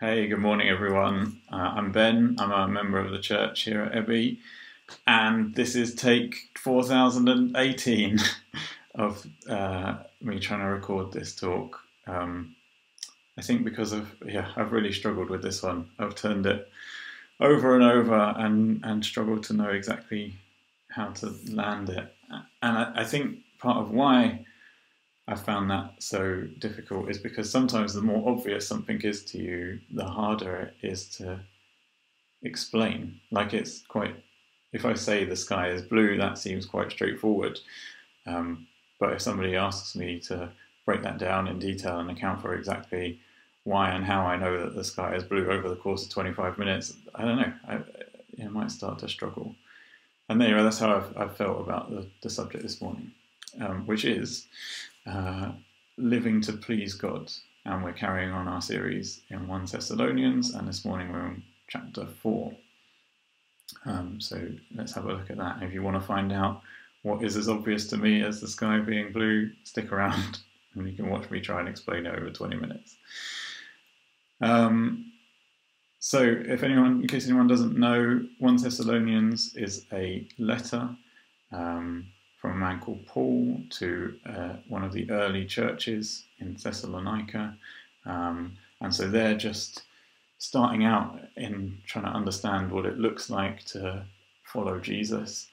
Hey, good morning, everyone. Uh, I'm Ben. I'm a member of the church here at Ebby, and this is take 4018 of uh, me trying to record this talk. Um, I think because of yeah, I've really struggled with this one. I've turned it over and over and and struggled to know exactly how to land it. And I, I think part of why I found that so difficult is because sometimes the more obvious something is to you, the harder it is to explain. Like it's quite, if I say the sky is blue, that seems quite straightforward. Um, but if somebody asks me to break that down in detail and account for exactly why and how I know that the sky is blue over the course of 25 minutes, I don't know, I, I might start to struggle. And anyway, that's how I've, I've felt about the, the subject this morning, um, which is uh, living to please God. And we're carrying on our series in 1 Thessalonians, and this morning we're in chapter 4. Um, so let's have a look at that. If you want to find out what is as obvious to me as the sky being blue, stick around and you can watch me try and explain it over 20 minutes. Um, so, if anyone, in case anyone doesn't know, 1 Thessalonians is a letter um, from a man called Paul to uh, one of the early churches in Thessalonica. Um, and so they're just starting out in trying to understand what it looks like to follow Jesus.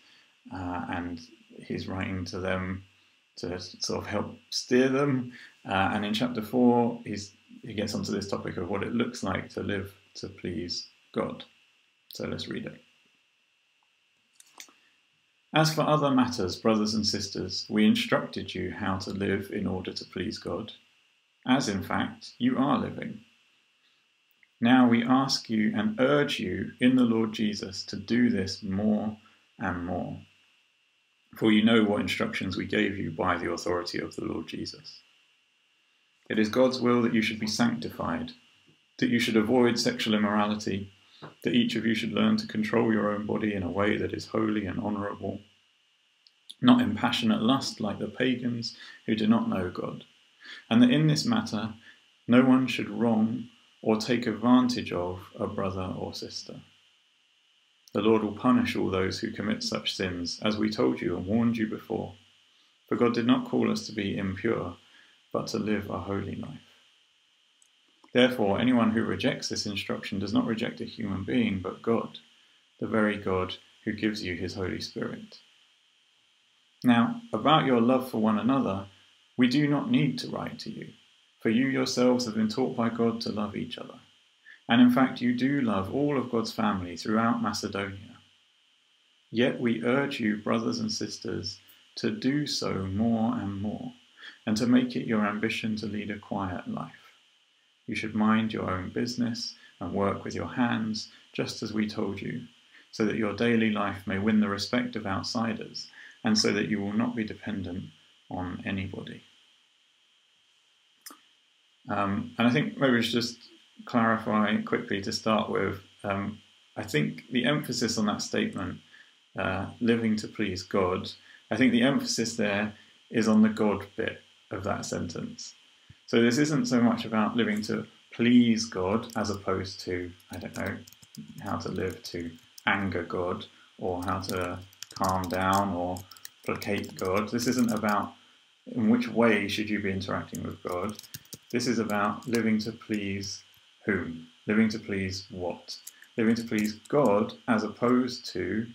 Uh, and he's writing to them to sort of help steer them. Uh, and in chapter four, he gets onto this topic of what it looks like to live to please God. So let's read it. As for other matters, brothers and sisters, we instructed you how to live in order to please God, as in fact you are living. Now we ask you and urge you in the Lord Jesus to do this more and more. For you know what instructions we gave you by the authority of the Lord Jesus. It is God's will that you should be sanctified, that you should avoid sexual immorality that each of you should learn to control your own body in a way that is holy and honourable, not in passionate lust like the pagans who do not know God, and that in this matter no one should wrong or take advantage of a brother or sister. The Lord will punish all those who commit such sins, as we told you and warned you before. For God did not call us to be impure, but to live a holy life. Therefore, anyone who rejects this instruction does not reject a human being, but God, the very God who gives you his Holy Spirit. Now, about your love for one another, we do not need to write to you, for you yourselves have been taught by God to love each other. And in fact, you do love all of God's family throughout Macedonia. Yet we urge you, brothers and sisters, to do so more and more, and to make it your ambition to lead a quiet life you should mind your own business and work with your hands, just as we told you, so that your daily life may win the respect of outsiders, and so that you will not be dependent on anybody. Um, and I think maybe we should just clarify quickly to start with. Um, I think the emphasis on that statement, uh, living to please God, I think the emphasis there is on the God bit of that sentence. So this isn't so much about living to please God as opposed to, I don't know, how to live to anger God or how to calm down or placate God. This isn't about in which way should you be interacting with God. This is about living to please whom? Living to please what? Living to please God as opposed to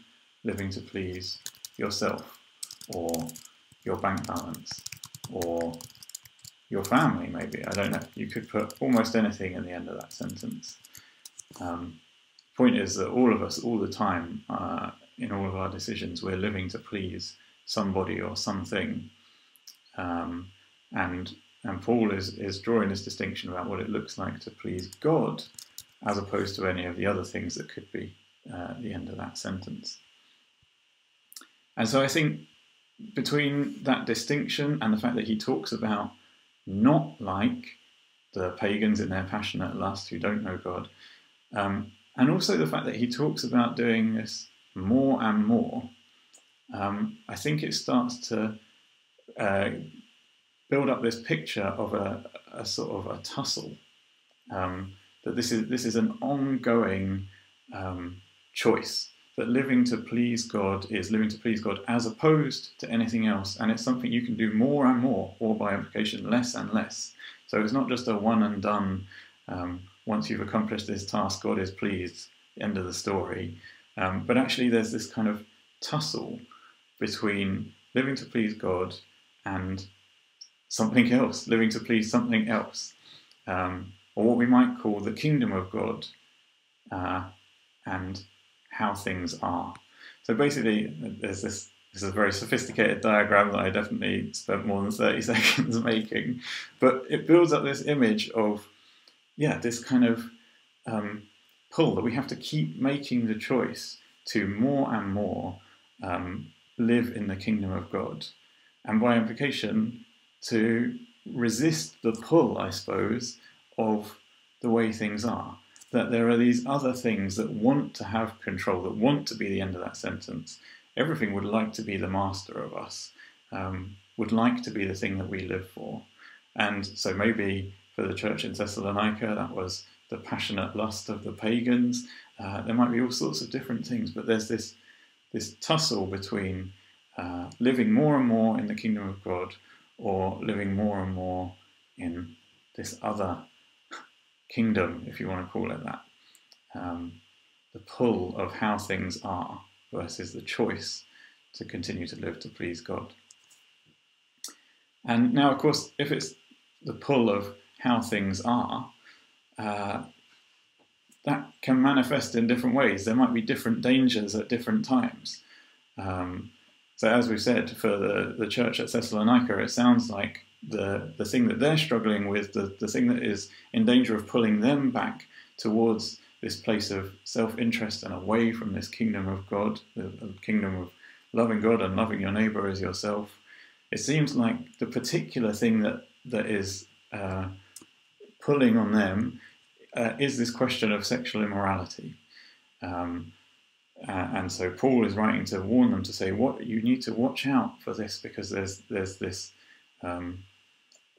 living to please yourself or your bank balance or your family, maybe. I don't know. You could put almost anything in the end of that sentence. Um, point is that all of us, all the time, uh, in all of our decisions, we're living to please somebody or something. Um, and and Paul is, is drawing this distinction about what it looks like to please God as opposed to any of the other things that could be uh, the end of that sentence. And so I think between that distinction and the fact that he talks about not like the pagans in their passionate lust who don't know God. Um, and also the fact that he talks about doing this more and more, um, I think it starts to uh, build up this picture of a, a, sort of a tussle. Um, that this is this is an ongoing um, choice. That living to please God is living to please God as opposed to anything else, and it's something you can do more and more, or by implication, less and less. So it's not just a one and done. Um, once you've accomplished this task, God is pleased. End of the story. Um, but actually, there's this kind of tussle between living to please God and something else, living to please something else, um, or what we might call the kingdom of God uh, and how things are. So basically, there's this. This is a very sophisticated diagram that I definitely spent more than 30 seconds making, but it builds up this image of, yeah, this kind of um, pull that we have to keep making the choice to more and more um, live in the kingdom of God. And by implication, to resist the pull, I suppose, of the way things are. That there are these other things that want to have control, that want to be the end of that sentence. Everything would like to be the master of us, um, would like to be the thing that we live for. And so maybe for the church in Thessalonica, that was the passionate lust of the pagans. Uh, there might be all sorts of different things, but there's this this tussle between uh, living more and more in the kingdom of God or living more and more in this other kingdom, if you want to call it that. Um, the pull of how things are versus the choice to continue to live to please God. And now, of course, if it's the pull of how things are, uh, that can manifest in different ways. There might be different dangers at different times. Um, so, as we've said, for the, the church at Thessalonica, it sounds like the, the thing that they're struggling with, the, the thing that is in danger of pulling them back towards this place of self interest and away from this kingdom of God, the, the, kingdom of loving God and loving your neighbor as yourself. It seems like the particular thing that, that is uh, pulling on them uh, is this question of sexual immorality. Um, uh, and so Paul is writing to warn them to say, "What you need to watch out for this because there's there's this um,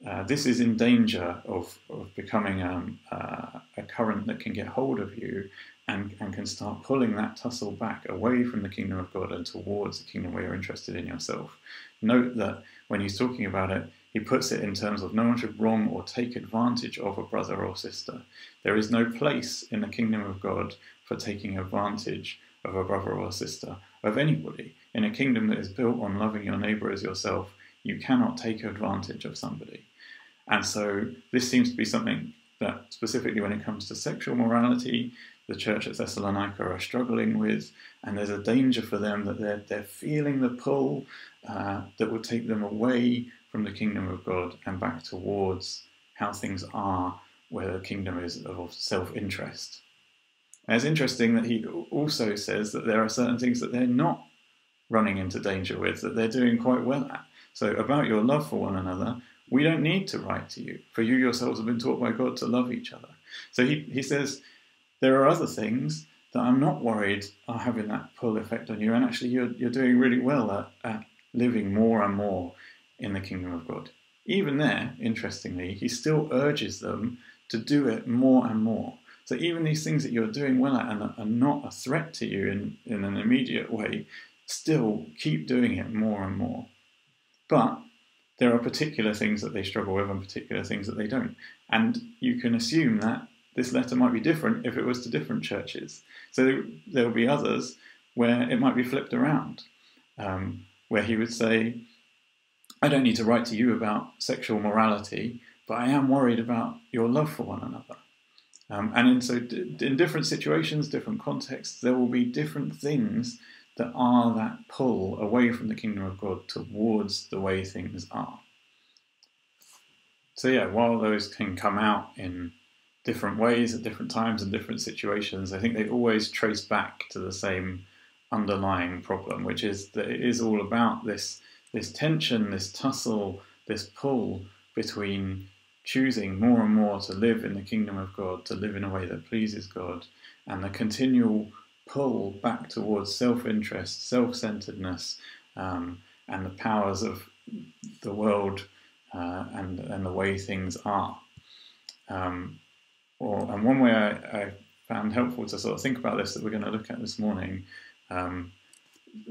uh, this is in danger of, of becoming um, uh, a current that can get hold of you and, and can start pulling that tussle back away from the kingdom of God and towards the kingdom where you're interested in yourself. Note that when he's talking about it, he puts it in terms of no one should wrong or take advantage of a brother or sister. There is no place in the kingdom of God for taking advantage of a brother or sister, of anybody. In a kingdom that is built on loving your neighbor as yourself, you cannot take advantage of somebody. And so this seems to be something that, specifically when it comes to sexual morality, the church at Thessalonica are struggling with, and there's a danger for them that they're, they're feeling the pull uh, that will take them away from the kingdom of God and back towards how things are where the kingdom is of self interest. It's interesting that he also says that there are certain things that they're not running into danger with, that they're doing quite well at. So, about your love for one another, we don't need to write to you, for you yourselves have been taught by God to love each other. So, he, he says, there are other things that I'm not worried are having that pull effect on you, and actually, you're, you're doing really well at, at living more and more in the kingdom of God. Even there, interestingly, he still urges them to do it more and more. So even these things that you're doing well at and are not a threat to you in, in an immediate way, still keep doing it more and more. But there are particular things that they struggle with and particular things that they don't. And you can assume that this letter might be different if it was to different churches. So there will be others where it might be flipped around, um, where he would say, I don't need to write to you about sexual morality, but I am worried about your love for one another. Um, and in, so, in different situations, different contexts, there will be different things that are that pull away from the kingdom of God towards the way things are. So, yeah, while those can come out in different ways at different times and different situations, I think they always trace back to the same underlying problem, which is that it is all about this this tension, this tussle, this pull between choosing more and more to live in the kingdom of God, to live in a way that pleases God, and the continual pull back towards self interest, self centeredness, um, and the powers of the world uh, and, and the way things are. Um, or and one way I, I, found helpful to sort of think about this that we're going to look at this morning, um,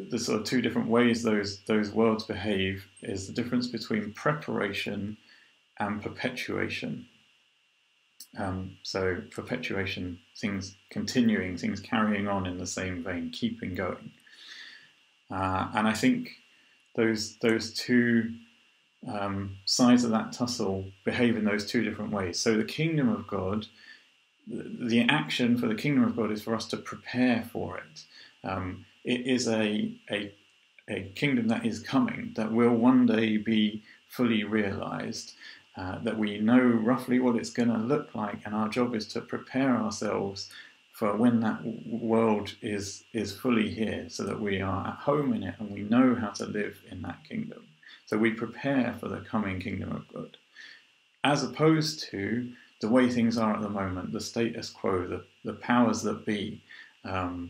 the sort of two different ways those those worlds behave is the difference between preparation and perpetuation. Um, so perpetuation, things continuing, things carrying on in the same vein, keeping going. Uh, and I think those those two um, sides of that tussle behave in those two different ways. So the kingdom of God, the action for the kingdom of God is for us to prepare for it. Um, it is a, a, a kingdom that is coming, that will one day be fully realized, uh, that we know roughly what it's going to look like, and our job is to prepare ourselves for when that world is, is fully here, so that we are at home in it and we know how to live in that kingdom. So we prepare for the coming kingdom of God. As opposed to the way things are at the moment, the status quo, the, the powers that be, um,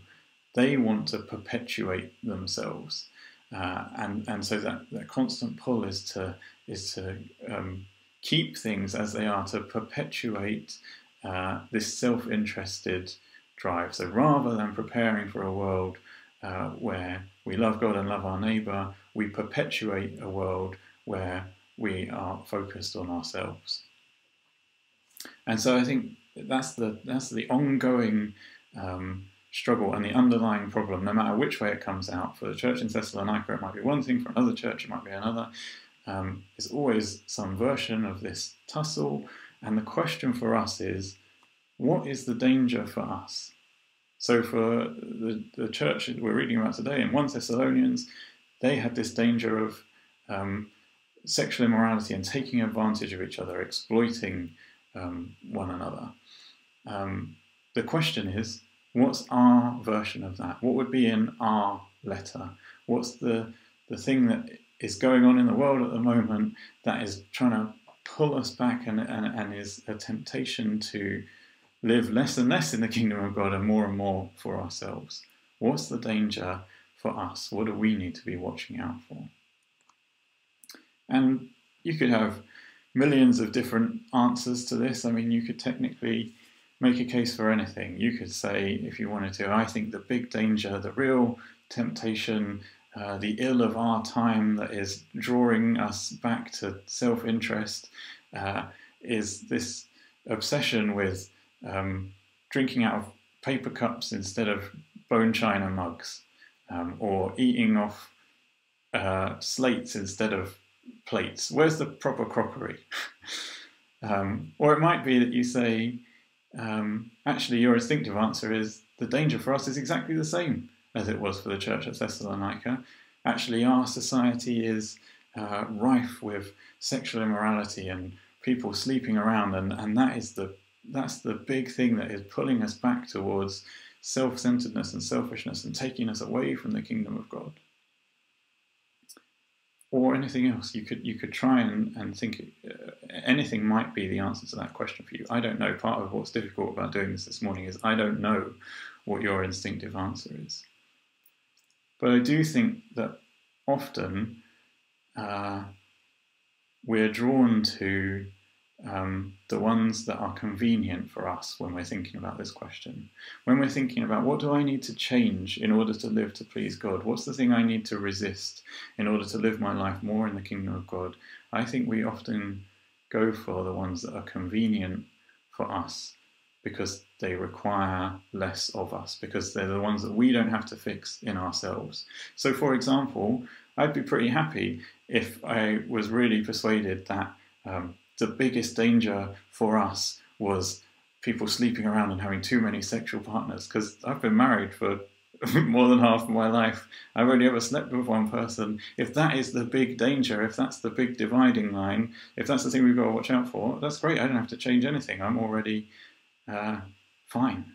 they want to perpetuate themselves. Uh, and, and so that, that constant pull is to, is to um, keep things as they are, to perpetuate uh, this self interested drive. So rather than preparing for a world uh, where we love God and love our neighbour, we perpetuate a world where we are focused on ourselves. And so I think that's the that's the ongoing um, struggle and the underlying problem, no matter which way it comes out. For the church in Thessalonica, it might be one thing, for another church, it might be another. Um, it's always some version of this tussle. And the question for us is what is the danger for us? So, for the, the church we're reading about today in 1 Thessalonians, they had this danger of um, sexual immorality and taking advantage of each other, exploiting um, one another. Um, the question is What's our version of that? What would be in our letter? What's the, the thing that is going on in the world at the moment that is trying to pull us back and, and, and is a temptation to live less and less in the kingdom of God and more and more for ourselves? What's the danger for us? What do we need to be watching out for? And you could have millions of different answers to this. I mean, you could technically make a case for anything. You could say, if you wanted to, I think the big danger, the real temptation, uh, the ill of our time that is drawing us back to self interest uh, is this obsession with um, drinking out of paper cups instead of bone china mugs, um, or eating off uh, slates instead of plates. Where's the proper crockery? um, or it might be that you say, um, actually, your instinctive answer is the danger for us is exactly the same as it was for the church at Thessalonica. Actually, our society is uh, rife with sexual immorality and people sleeping around, and, and that is the that's the big thing that is pulling us back towards self-centeredness and selfishness and taking us away from the kingdom of God. Or anything else, you could you could try and, and think uh, anything might be the answer to that question for you. I don't know. Part of what's difficult about doing this this morning is I don't know what your instinctive answer is. But I do think that often uh, we're drawn to um, the ones that are convenient for us when we're thinking about this question. When we're thinking about what do I need to change in order to live to please God? What's the thing I need to resist in order to live my life more in the kingdom of God? I think we often go for the ones that are convenient for us because they require less of us, because they're the ones that we don't have to fix in ourselves. So, for example, I'd be pretty happy if I was really persuaded that um, the biggest danger for us was people sleeping around and having too many sexual partners, because I've been married for more than half of my life. I've only ever slept with one person. If that is the big danger, if that's the big dividing line, if that's the thing we've got to watch out for, that's great. I don't have to change anything. I'm already uh, fine.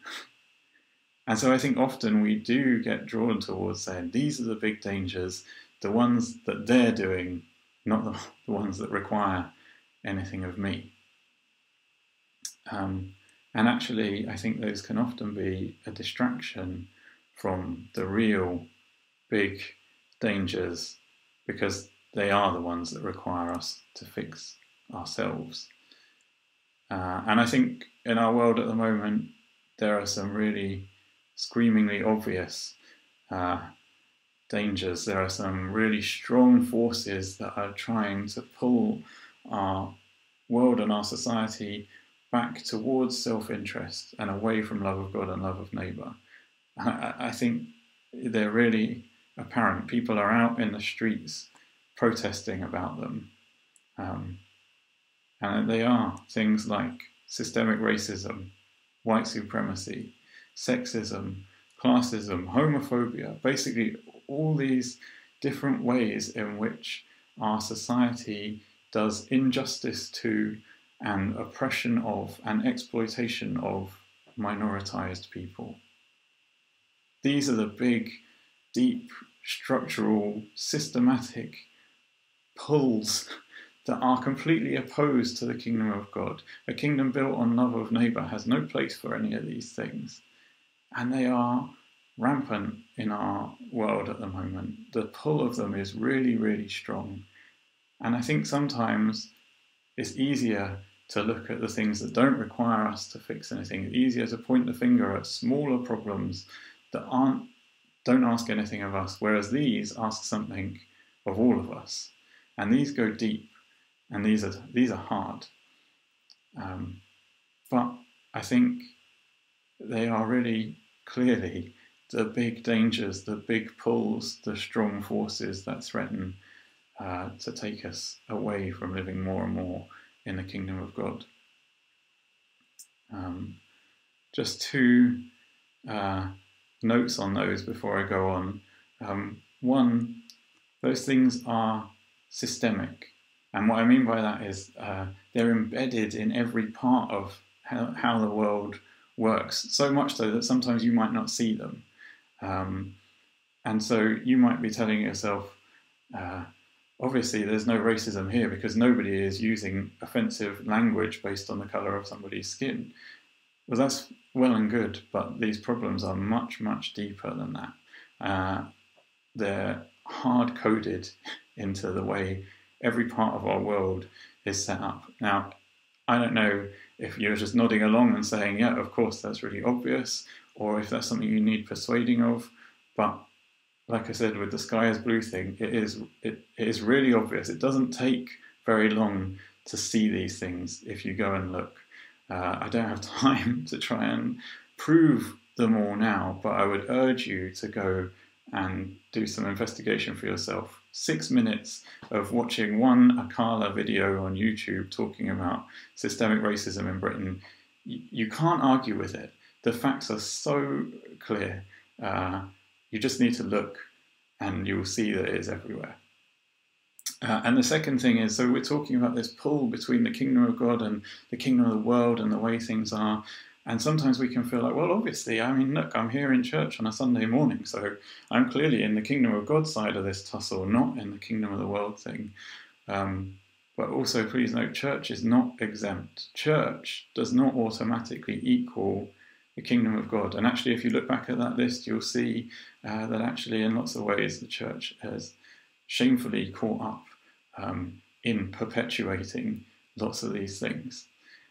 And so I think often we do get drawn towards saying these are the big dangers, the ones that they're doing, not the, the ones that require anything of me. Um, and actually, I think those can often be a distraction from the real big dangers because they are the ones that require us to fix ourselves. Uh, and I think in our world at the moment, there are some really screamingly obvious uh, dangers. There are some really strong forces that are trying to pull our world and our society back towards self interest and away from love of God and love of neighbour. I, I think they're really apparent. People are out in the streets protesting about them. Um, and they are things like systemic racism, white supremacy, sexism, classism, homophobia, basically all these different ways in which our society does injustice to and oppression of and exploitation of minoritized people. These are the big, deep, structural, systematic pulls that are completely opposed to the kingdom of God. A kingdom built on love of neighbor has no place for any of these things. And they are rampant in our world at the moment. The pull of them is really, really strong. And I think sometimes it's easier to look at the things that don't require us to fix anything. It's easier to point the finger at smaller problems that aren't don't ask anything of us, whereas these ask something of all of us. And these go deep and these are these are hard. Um, but I think they are really clearly the big dangers, the big pulls, the strong forces that threaten uh, to take us away from living more and more in the kingdom of God. Um, just two uh, notes on those before I go on. Um, one, those things are systemic. And what I mean by that is uh, they're embedded in every part of how, how the world works, so much so that sometimes you might not see them. Um, and so you might be telling yourself, uh, obviously there's no racism here because nobody is using offensive language based on the color of somebody's skin. Well, that's well and good, but these problems are much, much deeper than that. Uh, they're hard coded into the way every part of our world is set up. Now, I don't know if you're just nodding along and saying, yeah, of course, that's really obvious, or if that's something you need persuading of. But like I said, with the sky is blue thing, it is it, it is really obvious. It doesn't take very long to see these things if you go and look. Uh, I don't have time to try and prove them all now, but I would urge you to go and do some investigation for yourself. Six minutes of watching one Akala video on YouTube talking about systemic racism in Britain, you, you can't argue with it. The facts are so clear. Uh, you just need to look and you'll see that it is everywhere. Uh, and the second thing is so we're talking about this pull between the kingdom of God and the kingdom of the world and the way things are. And sometimes we can feel like, well, obviously, I mean, look, I'm here in church on a Sunday morning, so I'm clearly in the kingdom of God side of this tussle, not in the kingdom of the world thing. Um, but also, please note, church is not exempt. Church does not automatically equal the kingdom of God. And actually, if you look back at that list, you'll see uh, that actually, in lots of ways, the church has shamefully caught up um, in perpetuating lots of these things.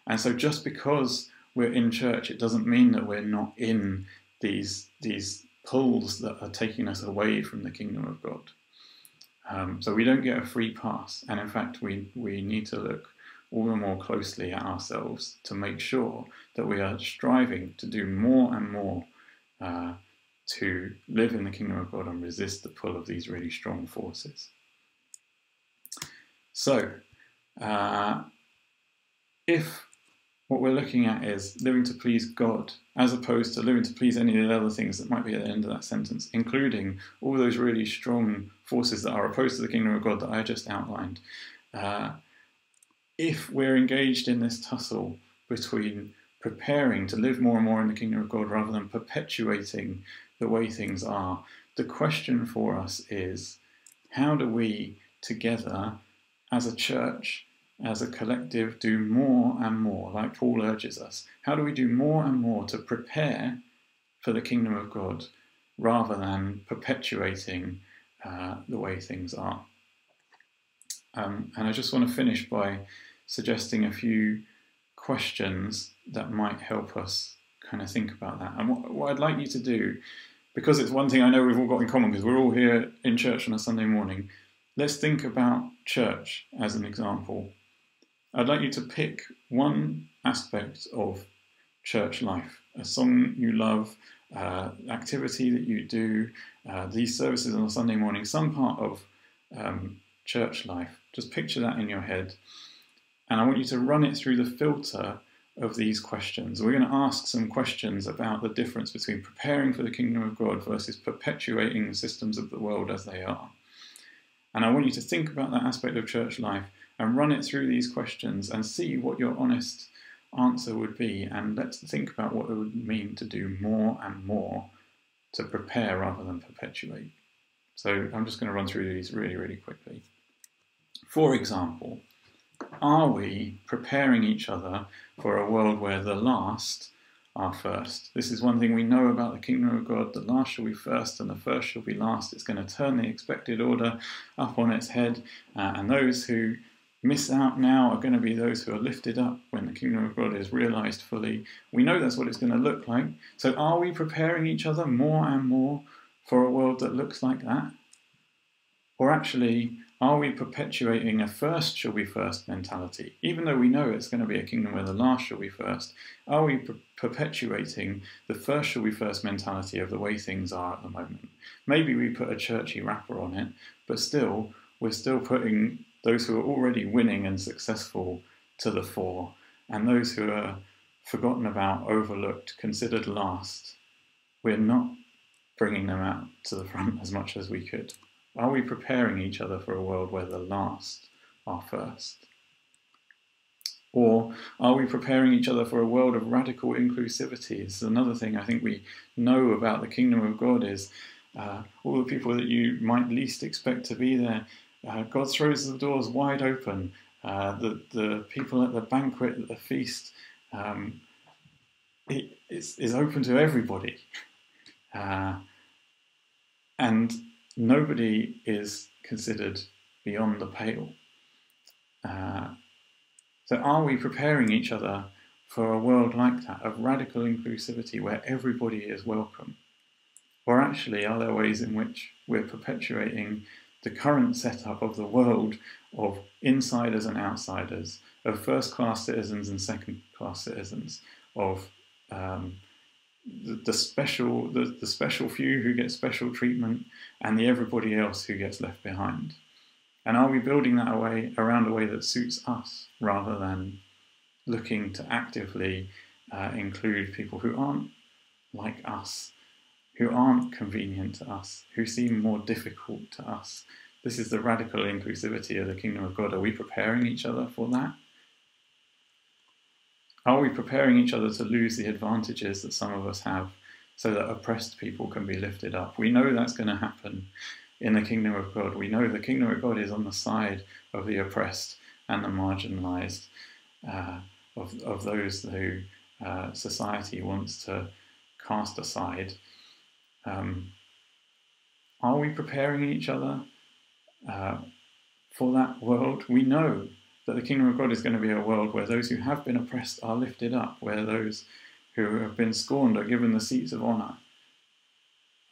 And so, just because we're in church, it doesn't mean that we're not in these these pulls that are taking us away from the kingdom of God. Um, so we don't get a free pass, and in fact, we we need to look all the more closely at ourselves to make sure that we are striving to do more and more uh, to live in the kingdom of God and resist the pull of these really strong forces. So, uh, if what we're looking at is living to please God, as opposed to living to please any of the other things that might be at the end of that sentence, including all those really strong forces that are opposed to the kingdom of God that I just outlined. Uh, if we're engaged in this tussle between preparing to live more and more in the kingdom of God rather than perpetuating the way things are, the question for us is how do we together as a church, as a collective, do more and more, like Paul urges us? How do we do more and more to prepare for the kingdom of God rather than perpetuating uh, the way things are? Um, and I just want to finish by suggesting a few questions that might help us kind of think about that. And what, what I'd like you to do, because it's one thing I know we've all got in common, because we're all here in church on a Sunday morning, let's think about church as an example. I'd like you to pick one aspect of church life, a song you love, uh, activity that you do, uh, these services on a Sunday morning, some part of um, church life. Just picture that in your head. And I want you to run it through the filter of these questions. We're going to ask some questions about the difference between preparing for the kingdom of God versus perpetuating the systems of the world as they are. And I want you to think about that aspect of church life and run it through these questions and see what your honest answer would be. And let's think about what it would mean to do more and more to prepare rather than perpetuate. So I'm just going to run through these really, really quickly. For example, are we preparing each other for a world where the last are first? This is one thing we know about the kingdom of God the last shall be first and the first shall be last. It's going to turn the expected order up on its head, uh, and those who miss out now are going to be those who are lifted up when the kingdom of God is realized fully. We know that's what it's going to look like. So, are we preparing each other more and more for a world that looks like that? Or actually, are we perpetuating a first shall be first mentality? Even though we know it's going to be a kingdom where the last shall be first, are we per- perpetuating the first shall be first mentality of the way things are at the moment? Maybe we put a churchy wrapper on it, but still, we're still putting those who are already winning and successful to the fore, and those who are forgotten about, overlooked, considered last, we're not bringing them out to the front as much as we could. Are we preparing each other for a world where the last are first? Or are we preparing each other for a world of radical inclusivity? It's another thing I think we know about the kingdom of God is uh, all the people that you might least expect to be there. Uh, God throws the doors wide open. Uh, the, the people at the banquet, at the feast, um, it is, is open to everybody. Uh, and nobody is considered beyond the pale. Uh, so, are we preparing each other for a world like that, of radical inclusivity where everybody is welcome? Or actually, are there ways in which we're perpetuating the current setup of the world of insiders and outsiders, of first class citizens and second class citizens, of um, the, the special the, the special few who get special treatment and the everybody else who gets left behind? And are we building that away around a way that suits us rather than looking to actively uh, include people who aren't like us, who aren't convenient to us, who seem more difficult to us? This is the radical inclusivity of the kingdom of God. Are we preparing each other for that? Are we preparing each other to lose the advantages that some of us have so that oppressed people can be lifted up? We know that's going to happen in the kingdom of God. We know the kingdom of God is on the side of the oppressed and the marginalized, uh, of, of those who uh, society wants to cast aside. Um, are we preparing each other uh, for that world? We know that the kingdom of God is going to be a world where those who have been oppressed are lifted up, where those who have been scorned are given the seats of honor.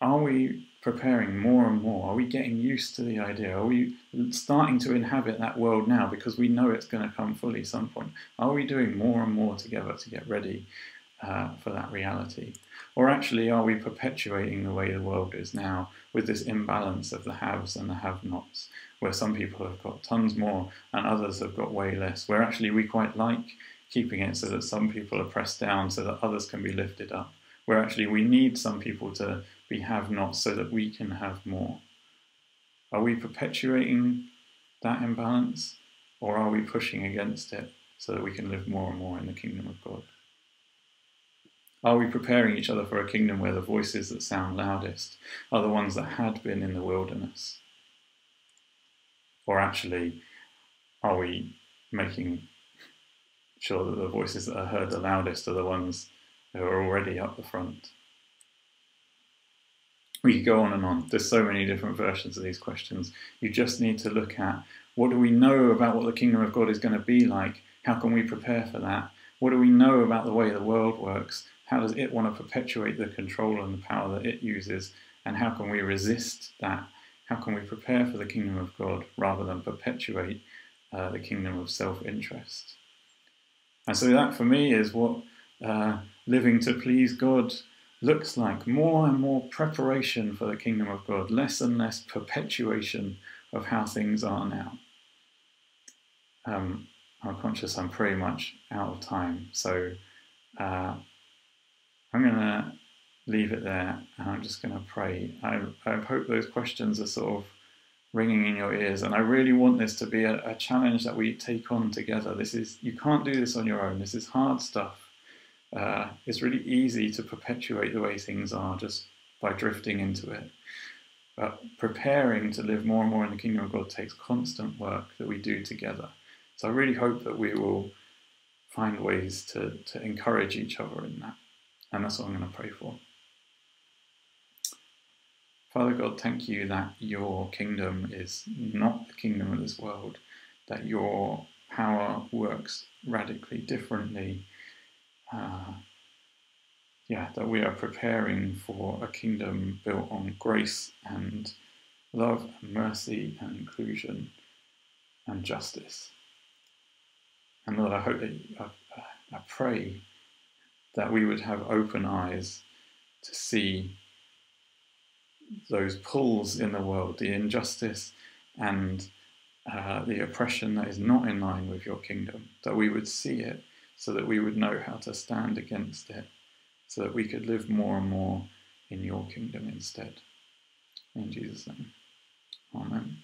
Are we preparing more and more? Are we getting used to the idea? Are we starting to inhabit that world now because we know it's going to come fully some point? Are we doing more and more together to get ready uh, for that reality? Or actually, are we perpetuating the way the world is now with this imbalance of the haves and the have nots? where some people have got tons more and others have got way less, where actually we quite like keeping it so that some people are pressed down so that others can be lifted up, where actually we need some people to be have nots so that we can have more. Are we perpetuating that imbalance or are we pushing against it so that we can live more and more in the kingdom of God? Are we preparing each other for a kingdom where the voices that sound loudest are the ones that had been in the wilderness? Or actually, are we making sure that the voices that are heard the loudest are the ones who are already up the front? We could go on and on. There's so many different versions of these questions. You just need to look at what do we know about what the kingdom of God is going to be like? How can we prepare for that? what do we know about the way the world works? How does it want to perpetuate the control and the power that it uses? And how can we resist that? How can we prepare for the kingdom of God rather than perpetuate uh, the kingdom of self interest? And so, that for me is what uh, living to please God looks like more and more preparation for the kingdom of God, less and less perpetuation of how things are now. Um, I'm conscious I'm pretty much out of time, so uh, I'm going to leave it there and I'm just going to pray. I, I, hope those questions are sort of ringing in your ears, and I really want this to be a, a challenge that we take on together. This is you can't do this on your own. This is hard stuff. Uh, it's really easy to perpetuate the way things are just by drifting into it. But preparing to live more and more in the kingdom of God takes constant work that we do together. So I really hope that we will find ways to, to encourage each other in that. And that's what I'm going to pray for. Father God, thank you that your kingdom is not the kingdom of this world, that your power works radically differently. Uh, yeah, that we are preparing for a kingdom built on grace and love and mercy and inclusion and justice. And Lord, I hope that I, I pray that we would have open eyes to see those pulls in the world, the injustice and uh, the oppression that is not in line with your kingdom, that we would see it so that we would know how to stand against it, so that we could live more and more in your kingdom instead. In Jesus' name, Amen.